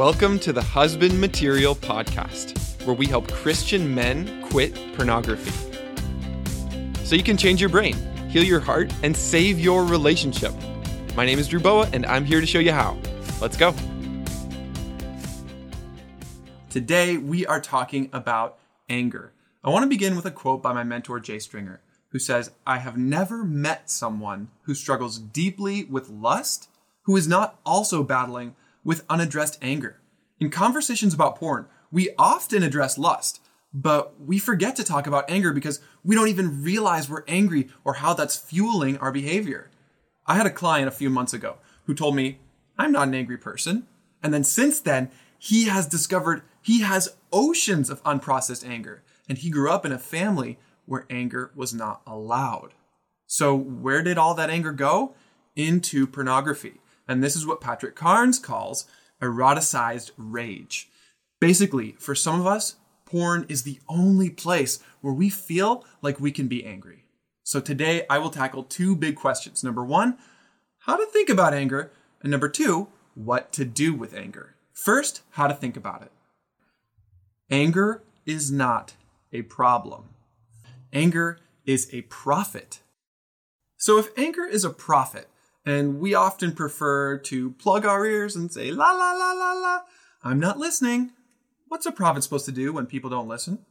Welcome to the Husband Material Podcast, where we help Christian men quit pornography. So you can change your brain, heal your heart, and save your relationship. My name is Drew Boa, and I'm here to show you how. Let's go. Today, we are talking about anger. I want to begin with a quote by my mentor, Jay Stringer, who says, I have never met someone who struggles deeply with lust who is not also battling with unaddressed anger. In conversations about porn, we often address lust, but we forget to talk about anger because we don't even realize we're angry or how that's fueling our behavior. I had a client a few months ago who told me, I'm not an angry person. And then since then, he has discovered he has oceans of unprocessed anger. And he grew up in a family where anger was not allowed. So, where did all that anger go? Into pornography. And this is what Patrick Carnes calls eroticized rage. Basically, for some of us, porn is the only place where we feel like we can be angry. So today I will tackle two big questions. Number one, how to think about anger. And number two, what to do with anger. First, how to think about it. Anger is not a problem. Anger is a prophet. So if anger is a prophet, and we often prefer to plug our ears and say, la, la, la, la, la. I'm not listening. What's a prophet supposed to do when people don't listen?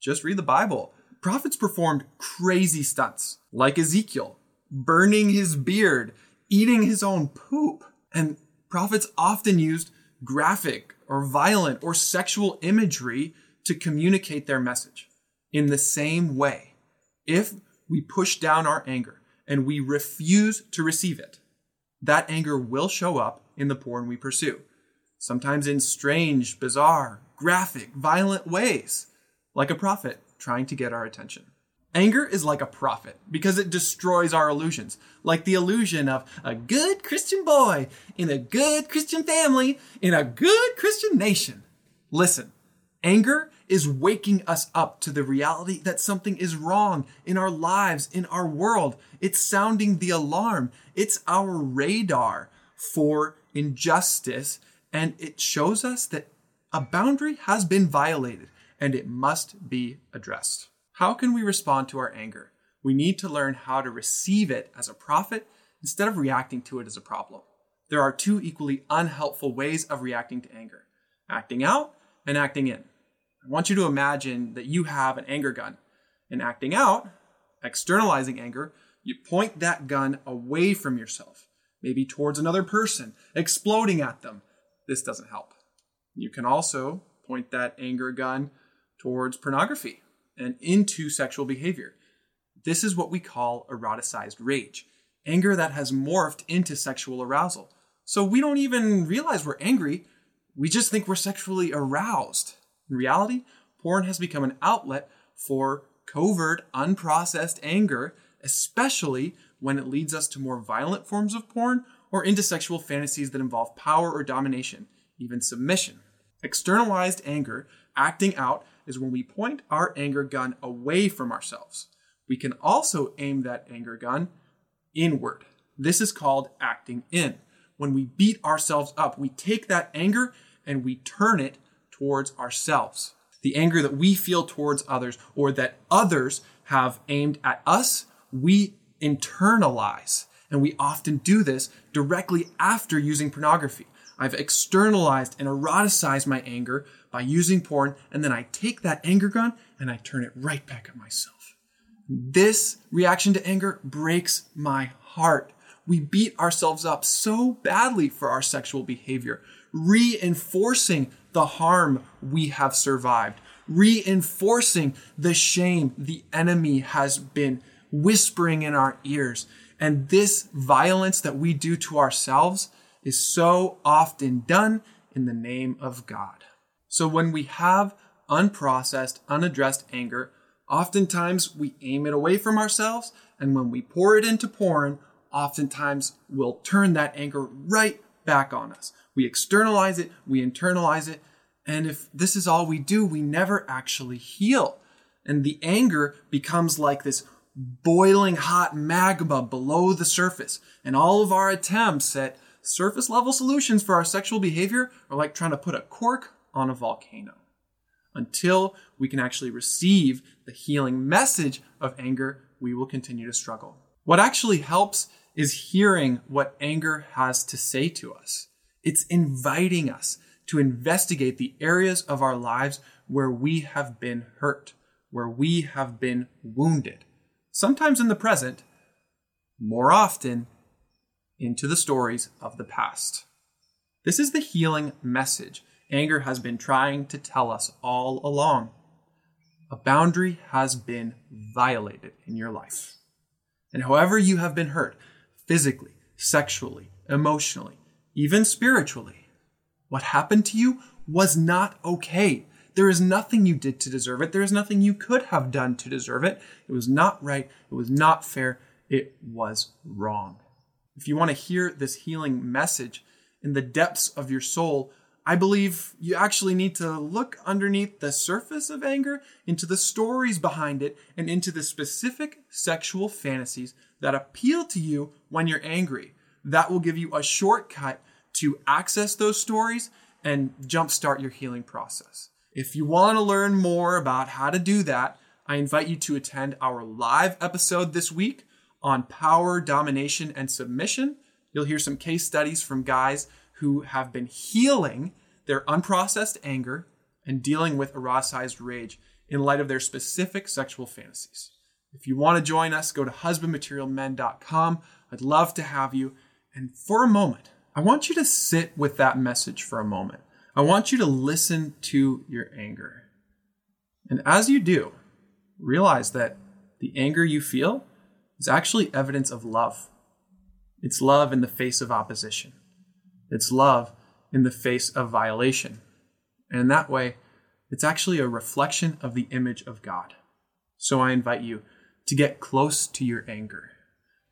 Just read the Bible. Prophets performed crazy stunts, like Ezekiel, burning his beard, eating his own poop. And prophets often used graphic or violent or sexual imagery to communicate their message. In the same way, if we push down our anger, and we refuse to receive it, that anger will show up in the porn we pursue, sometimes in strange, bizarre, graphic, violent ways, like a prophet trying to get our attention. Anger is like a prophet because it destroys our illusions, like the illusion of a good Christian boy in a good Christian family in a good Christian nation. Listen, anger is waking us up to the reality that something is wrong in our lives, in our world. It's sounding the alarm. It's our radar for injustice. And it shows us that a boundary has been violated and it must be addressed. How can we respond to our anger? We need to learn how to receive it as a prophet instead of reacting to it as a problem. There are two equally unhelpful ways of reacting to anger acting out and acting in. I want you to imagine that you have an anger gun. In acting out, externalizing anger, you point that gun away from yourself, maybe towards another person, exploding at them. This doesn't help. You can also point that anger gun towards pornography and into sexual behavior. This is what we call eroticized rage anger that has morphed into sexual arousal. So we don't even realize we're angry, we just think we're sexually aroused. In reality, porn has become an outlet for covert, unprocessed anger, especially when it leads us to more violent forms of porn or into sexual fantasies that involve power or domination, even submission. Externalized anger, acting out, is when we point our anger gun away from ourselves. We can also aim that anger gun inward. This is called acting in. When we beat ourselves up, we take that anger and we turn it towards ourselves. The anger that we feel towards others or that others have aimed at us, we internalize. And we often do this directly after using pornography. I've externalized and eroticized my anger by using porn, and then I take that anger gun and I turn it right back at myself. This reaction to anger breaks my heart. We beat ourselves up so badly for our sexual behavior, reinforcing the harm we have survived, reinforcing the shame the enemy has been whispering in our ears. And this violence that we do to ourselves is so often done in the name of God. So when we have unprocessed, unaddressed anger, oftentimes we aim it away from ourselves. And when we pour it into porn, oftentimes we'll turn that anger right back on us. We externalize it, we internalize it, and if this is all we do, we never actually heal. And the anger becomes like this boiling hot magma below the surface. And all of our attempts at surface level solutions for our sexual behavior are like trying to put a cork on a volcano. Until we can actually receive the healing message of anger, we will continue to struggle. What actually helps is hearing what anger has to say to us. It's inviting us to investigate the areas of our lives where we have been hurt, where we have been wounded. Sometimes in the present, more often into the stories of the past. This is the healing message anger has been trying to tell us all along. A boundary has been violated in your life. And however you have been hurt, physically, sexually, emotionally, even spiritually, what happened to you was not okay. There is nothing you did to deserve it. There is nothing you could have done to deserve it. It was not right. It was not fair. It was wrong. If you want to hear this healing message in the depths of your soul, I believe you actually need to look underneath the surface of anger, into the stories behind it, and into the specific sexual fantasies that appeal to you when you're angry. That will give you a shortcut to access those stories and jumpstart your healing process. If you want to learn more about how to do that, I invite you to attend our live episode this week on power, domination, and submission. You'll hear some case studies from guys who have been healing their unprocessed anger and dealing with eroticized rage in light of their specific sexual fantasies. If you want to join us, go to husbandmaterialmen.com. I'd love to have you. And for a moment, I want you to sit with that message for a moment. I want you to listen to your anger. And as you do, realize that the anger you feel is actually evidence of love. It's love in the face of opposition. It's love in the face of violation. And in that way, it's actually a reflection of the image of God. So I invite you to get close to your anger,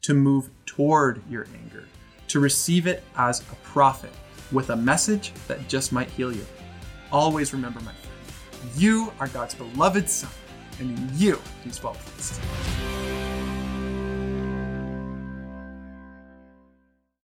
to move toward your anger, to receive it as a prophet with a message that just might heal you. Always remember, my friend, you are God's beloved Son, and in you He's well pleased.